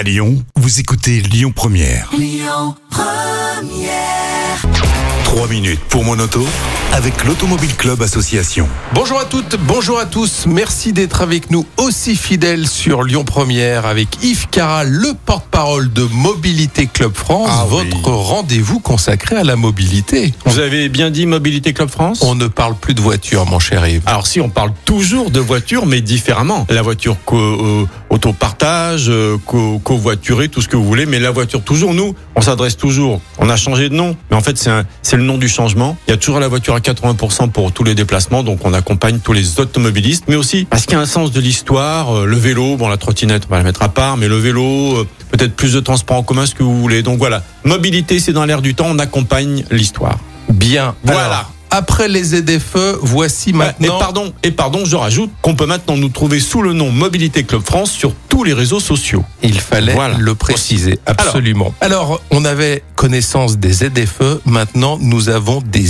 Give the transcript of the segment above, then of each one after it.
À Lyon, vous écoutez Lyon Première. 3 minutes pour mon auto avec l'Automobile Club Association. Bonjour à toutes, bonjour à tous. Merci d'être avec nous aussi fidèles sur Lyon Première avec Yves Cara, le porte-parole de Mobilité Club France, Ah oui. votre rendez-vous consacré à la mobilité. Vous avez bien dit Mobilité Club France? On ne parle plus de voiture, mon cher Yves. alors si on parle toujours de voiture, mais différemment. La voiture co euh, autopartage, euh, co- covoiturée, tout ce que vous voulez, mais la voiture toujours. Nous, on s'adresse toujours. On a changé de nom, mais en fait c'est le nom du changement. Il y a toujours la voiture à 80% pour tous les déplacements, donc on accompagne tous les automobilistes, mais aussi parce qu'il y a un sens de l'histoire. euh, le vélo, bon la trottinette, on va la mettre à part, mais le vélo, euh, peut-être plus de transport en commun, ce que vous voulez. Donc voilà, mobilité, c'est dans l'air du temps. On accompagne l'histoire. Bien. Voilà. Alors, après les ZFE, voici Et maintenant. pardon, et pardon, je rajoute qu'on peut maintenant nous trouver sous le nom Mobilité Club France sur tous les réseaux sociaux. Il fallait Voilà. le préciser, absolument. Alors, on avait connaissance des ZFE, maintenant nous avons des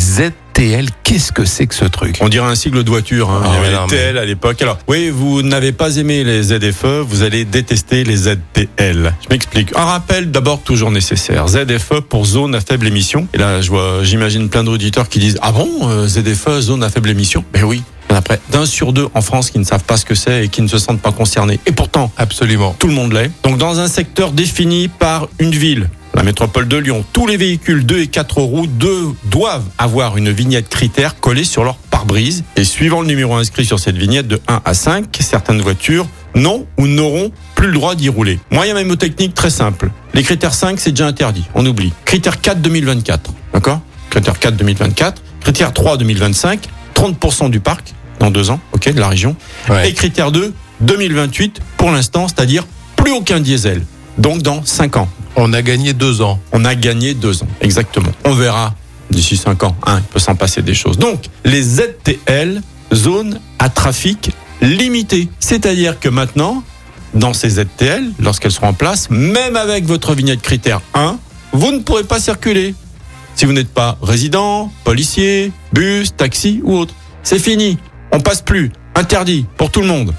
ZTL. Qu'est-ce que c'est que ce truc? On dirait un sigle de voiture. Hein. Ah Il y avait ouais, non, les TL à l'époque. Alors, oui, vous n'avez pas aimé les ZFE, vous allez détester les ZTL. Je m'explique. Un rappel d'abord toujours nécessaire. ZFE pour zone à faible émission. Et là, je vois, j'imagine plein d'auditeurs qui disent ah bon, euh, ZFE zone à faible émission? Ben oui. Il y en a près d'un sur deux en France qui ne savent pas ce que c'est et qui ne se sentent pas concernés. Et pourtant, Absolument. tout le monde l'est. Donc dans un secteur défini par une ville, la métropole de Lyon, tous les véhicules 2 et 4 roues doivent avoir une vignette critère collée sur leur pare-brise. Et suivant le numéro inscrit sur cette vignette de 1 à 5, certaines voitures n'ont ou n'auront plus le droit d'y rouler. Moyen mémotechnique très simple. Les critères 5, c'est déjà interdit. On oublie. Critère 4 2024. D'accord? Critère 4 2024. Critère 3 2025. 30% du parc dans deux ans, ok, de la région. Ouais. Et critère 2, 2028 pour l'instant, c'est-à-dire plus aucun diesel. Donc dans 5 ans. On a gagné deux ans. On a gagné 2 ans, exactement. On verra d'ici 5 ans, hein, il peut s'en passer des choses. Donc les ZTL, zones à trafic limité. C'est-à-dire que maintenant, dans ces ZTL, lorsqu'elles seront en place, même avec votre vignette critère 1, vous ne pourrez pas circuler. Si vous n'êtes pas résident, policier, bus, taxi ou autre. C'est fini. On passe plus. Interdit pour tout le monde.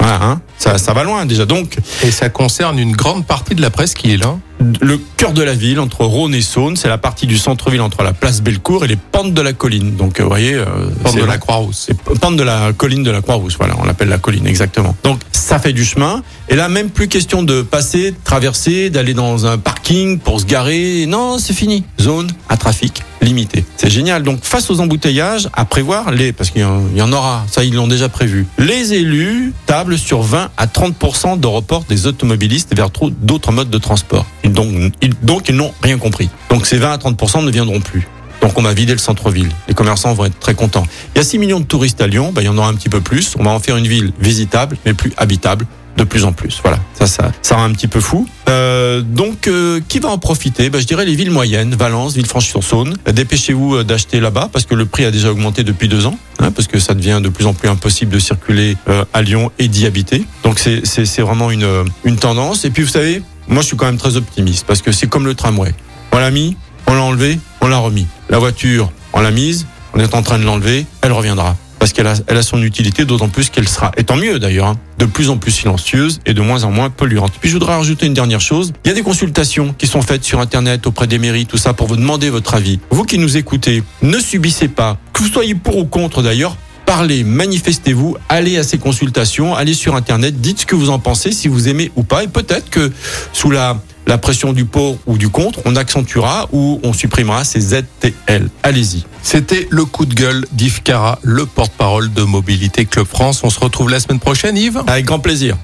Voilà, hein. ça, ça va loin déjà. Donc, Et ça concerne une grande partie de la presse qui est là. le cœur de la ville, entre Rhône et Saône, c'est la partie du centre-ville entre la place Bellecour et les pentes de la colline. Donc, euh, vous voyez, euh, Pente de la. Croix-Rousse. Pente de la colline de la Croix-Rousse, voilà, on l'appelle la colline, exactement. Donc, ça fait du chemin. Et là, même plus question de passer, de traverser, d'aller dans un parking pour se garer. Non, c'est fini. Zone trafic limité. C'est génial. Donc, face aux embouteillages, à prévoir les, parce qu'il y en- aura, ça, ils l'ont déjà prévu. Les élus tablent sur 20 à 30% de report des automobilistes vers d'autres modes de transport. Donc, ils, n'ont rien compris. Donc, ces 20 à 30% ne viendront plus. Donc on va vider le centre-ville. Les commerçants vont être très contents. Il y a 6 millions de touristes à Lyon, bah, il y en aura un petit peu plus. On va en faire une ville visitable, mais plus habitable de plus en plus. Voilà, ça, ça, ça rend un petit peu fou. Euh, donc, euh, qui va en profiter? Bah, Je dirais les villes moyennes, Valence, Villefranche-sur-Saône. Dépêchez-vous euh, d'acheter là-bas parce que le prix a déjà augmenté depuis deux ans, hein, parce que ça devient de plus en plus impossible de circuler euh, à Lyon et d'y habiter. Donc c'est vraiment une, euh, une tendance. Et puis vous savez, moi je suis quand même très optimiste parce que c'est comme le tramway. On l'a mis, on l'a enlevé, on l'a remis. La voiture, on l'a mise, on est en train de l'enlever, elle reviendra. Parce qu'elle a, elle a son utilité, d'autant plus qu'elle sera, et tant mieux d'ailleurs, hein, de plus en plus silencieuse et de moins en moins polluante. Puis je voudrais rajouter une dernière chose. Il y a des consultations qui sont faites sur Internet auprès des mairies, tout ça, pour vous demander votre avis. Vous qui nous écoutez, ne subissez pas, que vous soyez pour ou contre d'ailleurs, parlez, manifestez-vous, allez à ces consultations, allez sur Internet, dites ce que vous en pensez, si vous aimez ou pas, et peut-être que sous la, la pression du pour ou du contre, on accentuera ou on supprimera ces ZTL. Allez-y. C'était le coup de gueule d'Yves Cara, le porte-parole de Mobilité Club France. On se retrouve la semaine prochaine, Yves? Avec grand plaisir.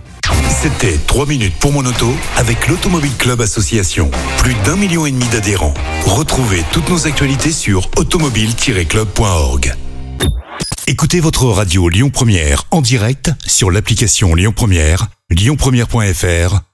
C'était 3 minutes pour mon auto avec l'Automobile Club Association. Plus d'un million et demi d'adhérents. Retrouvez toutes nos actualités sur automobile-club.org. Écoutez votre radio Lyon Première en direct sur l'application Lyon Première, lyonpremière.fr